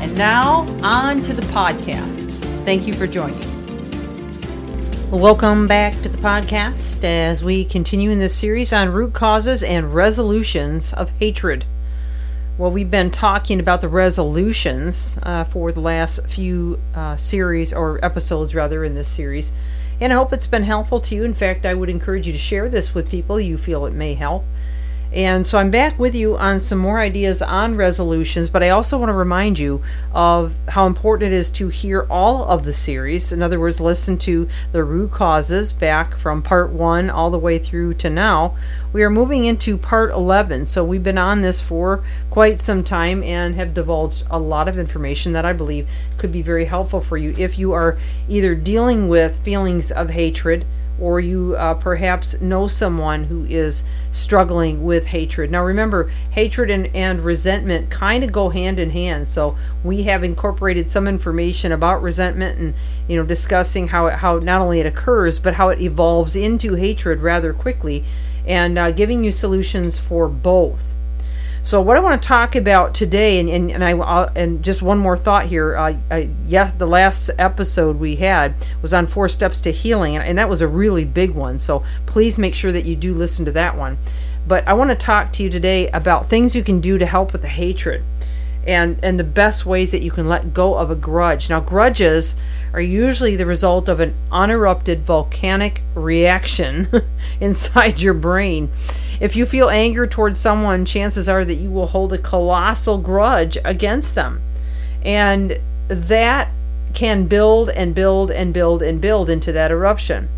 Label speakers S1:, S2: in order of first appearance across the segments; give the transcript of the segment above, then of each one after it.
S1: And now, on to the podcast. Thank you for joining. Welcome back to the podcast as we continue in this series on root causes and resolutions of hatred. Well, we've been talking about the resolutions uh, for the last few uh, series, or episodes rather, in this series. And I hope it's been helpful to you. In fact, I would encourage you to share this with people you feel it may help. And so I'm back with you on some more ideas on resolutions, but I also want to remind you of how important it is to hear all of the series. In other words, listen to the root causes back from part one all the way through to now. We are moving into part 11, so we've been on this for quite some time and have divulged a lot of information that I believe could be very helpful for you if you are either dealing with feelings of hatred or you uh, perhaps know someone who is struggling with hatred. Now, remember, hatred and, and resentment kind of go hand in hand. So we have incorporated some information about resentment and you know discussing how it, how not only it occurs but how it evolves into hatred rather quickly, and uh, giving you solutions for both. So what I want to talk about today, and, and, and I uh, and just one more thought here. Uh, uh, yes, the last episode we had was on four steps to healing, and, and that was a really big one. So please make sure that you do listen to that one. But I want to talk to you today about things you can do to help with the hatred, and and the best ways that you can let go of a grudge. Now grudges are usually the result of an unerupted volcanic reaction inside your brain. If you feel anger towards someone, chances are that you will hold a colossal grudge against them. And that can build and build and build and build into that eruption.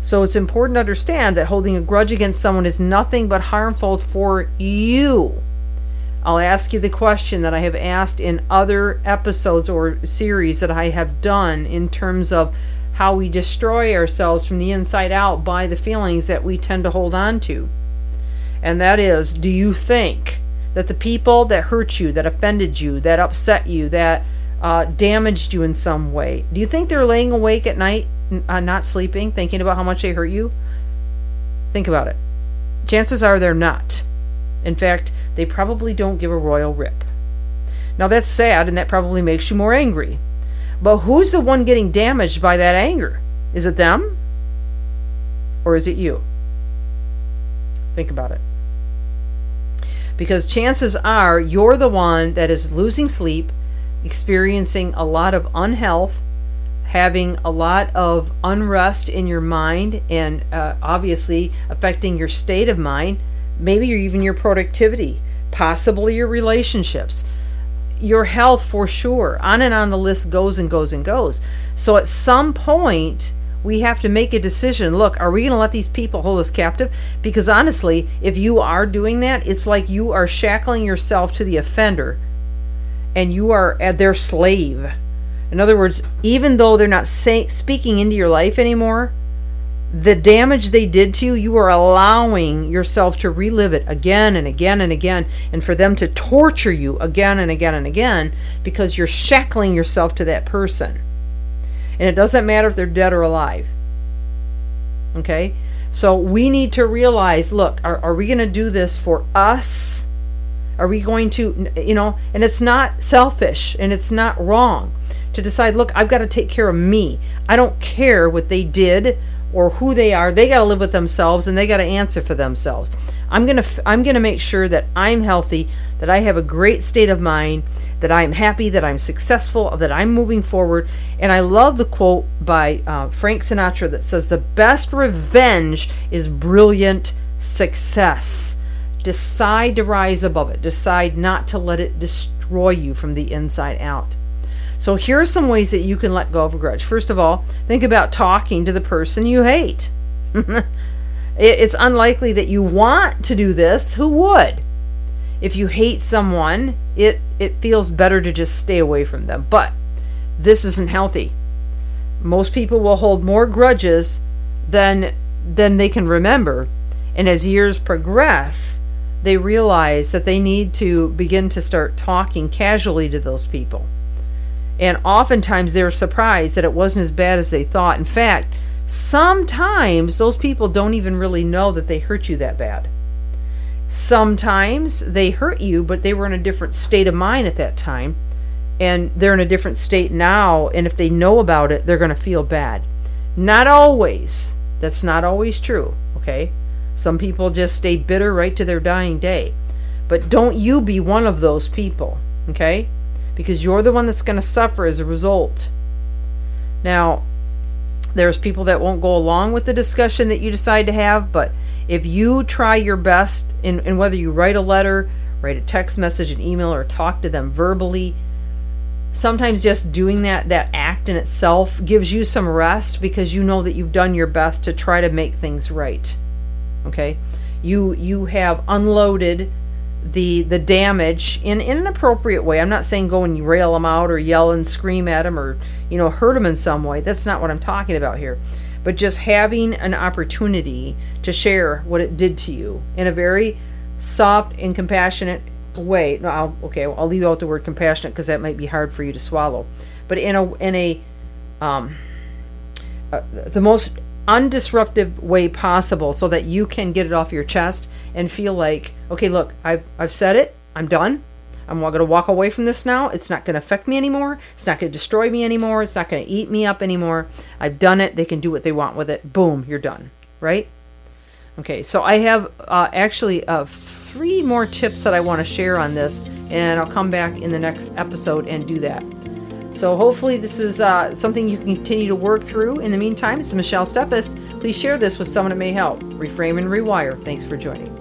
S1: So it's important to understand that holding a grudge against someone is nothing but harmful for you. I'll ask you the question that I have asked in other episodes or series that I have done in terms of how we destroy ourselves from the inside out by the feelings that we tend to hold on to. And that is do you think that the people that hurt you, that offended you, that upset you, that uh, damaged you in some way, do you think they're laying awake at night, uh, not sleeping, thinking about how much they hurt you? Think about it. Chances are they're not. In fact, they probably don't give a royal rip. Now that's sad and that probably makes you more angry. But who's the one getting damaged by that anger? Is it them? Or is it you? Think about it. Because chances are you're the one that is losing sleep, experiencing a lot of unhealth, having a lot of unrest in your mind, and uh, obviously affecting your state of mind, maybe even your productivity, possibly your relationships, your health for sure. On and on the list goes and goes and goes. So at some point, we have to make a decision. Look, are we going to let these people hold us captive? Because honestly, if you are doing that, it's like you are shackling yourself to the offender and you are uh, their slave. In other words, even though they're not say, speaking into your life anymore, the damage they did to you, you are allowing yourself to relive it again and again and again, and for them to torture you again and again and again because you're shackling yourself to that person. And it doesn't matter if they're dead or alive. Okay? So we need to realize look, are, are we going to do this for us? Are we going to, you know, and it's not selfish and it's not wrong to decide, look, I've got to take care of me. I don't care what they did or who they are. They got to live with themselves and they got to answer for themselves. I'm going to I'm going to make sure that I'm healthy, that I have a great state of mind, that I'm happy, that I'm successful, that I'm moving forward. And I love the quote by uh, Frank Sinatra that says, The best revenge is brilliant success. Decide to rise above it, decide not to let it destroy you from the inside out. So, here are some ways that you can let go of a grudge. First of all, think about talking to the person you hate. it's unlikely that you want to do this. Who would? If you hate someone, it, it feels better to just stay away from them. But this isn't healthy. Most people will hold more grudges than than they can remember. And as years progress, they realize that they need to begin to start talking casually to those people. And oftentimes they're surprised that it wasn't as bad as they thought. In fact, sometimes those people don't even really know that they hurt you that bad. Sometimes they hurt you, but they were in a different state of mind at that time. And they're in a different state now. And if they know about it, they're going to feel bad. Not always. That's not always true. Okay? Some people just stay bitter right to their dying day. But don't you be one of those people. Okay? Because you're the one that's going to suffer as a result. Now, there's people that won't go along with the discussion that you decide to have, but if you try your best, in, in whether you write a letter, write a text message, an email, or talk to them verbally, sometimes just doing that that act in itself gives you some rest because you know that you've done your best to try to make things right. Okay? You you have unloaded the the damage in, in an appropriate way. I'm not saying go and rail them out or yell and scream at them or you know hurt them in some way. That's not what I'm talking about here but just having an opportunity to share what it did to you in a very soft and compassionate way. No, I'll, okay, I'll leave out the word compassionate because that might be hard for you to swallow. But in a in a um, uh, the most undisruptive way possible, so that you can get it off your chest and feel like, okay, look, I've I've said it, I'm done. I'm going to walk away from this now. It's not going to affect me anymore. It's not going to destroy me anymore. It's not going to eat me up anymore. I've done it. They can do what they want with it. Boom, you're done. Right? Okay, so I have uh, actually uh, three more tips that I want to share on this, and I'll come back in the next episode and do that. So hopefully this is uh, something you can continue to work through. In the meantime, it's Michelle Steffes. Please share this with someone it may help. Reframe and rewire. Thanks for joining.